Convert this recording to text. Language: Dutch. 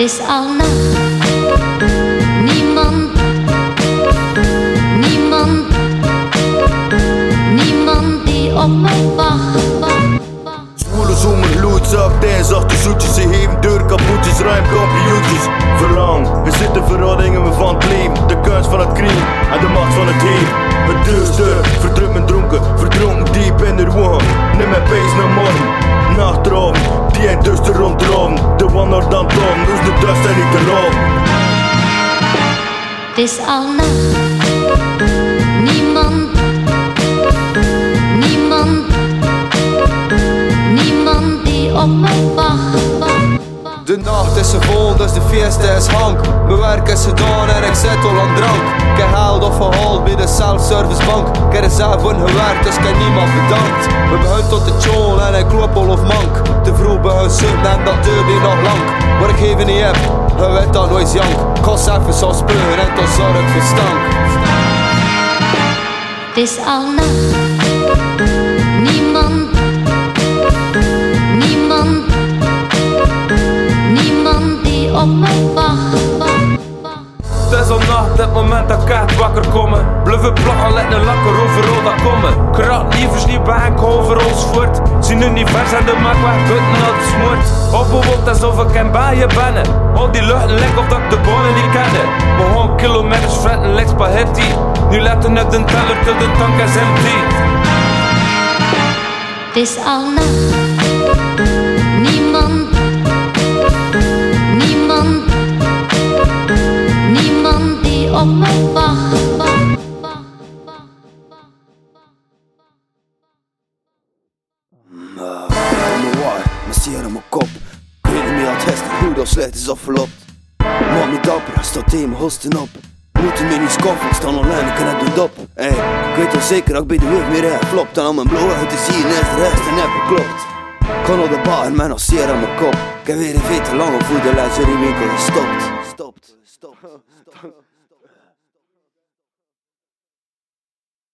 is al nacht. Niemand, niemand, niemand die op me wacht. Zwoele zomer, lood, zacht en zachte zoetjes. Ze geven deur kapotjes, ruim kampioentjes. Verlang, we zitten verhoudingen we van het. De kunst van het cream en de macht van het heer. Het deurster, verdrukt mijn dronken, verdronken diep in de woon. Neem mijn pees naar morgen, nachtraum, die en te ronddraven. De dus de dust en niet te lopen. Het is al nacht. Niemand, niemand, niemand die op me wacht. De nacht is vol, dus de fiesta is hank. Mijn werk is gedaan en ik zit al aan drank. Ik heb geld opgehaald bij de self-service bank. Ik heb er zelf voor gewerkt, dus ik heb niemand bedankt. We beginnen tot de tjool en ik loop al of mank. Wat ik even niet heb, weet dat nooit jank. Ga even zo speuren en tot zorg voor stank. Het is al nacht. Niemand, niemand, niemand die op me wacht. Het is al nacht, het moment dat echt wakker komen. Bluffen plakken, let een lakker overal dat komen. Krat, lievers niet bank over ons voort. Zie nu niet vers en de maak weg, buiten dat smoort. Opbewolkt alsof ik een bij je bennen. Al die luchten lek of dat de bonen niet kende. We gaan kilometers fretten, lijkt spaghetti. Nu letten het een teller tot de tank is empty. Het is al nacht. Hosten op. Moeten me niet skoffen, ik sta online, ik kan het dop. Ey, ik weet al zeker ik bij de weg meer flopt. En al mijn blauwe uit te zien is de rest en heb geklopt. Kan op de bar en mijn zeer aan mijn kop. Ik heb weer een veel te lange voederlijst, die winkel is stopt. Stopt, stopt, stopt.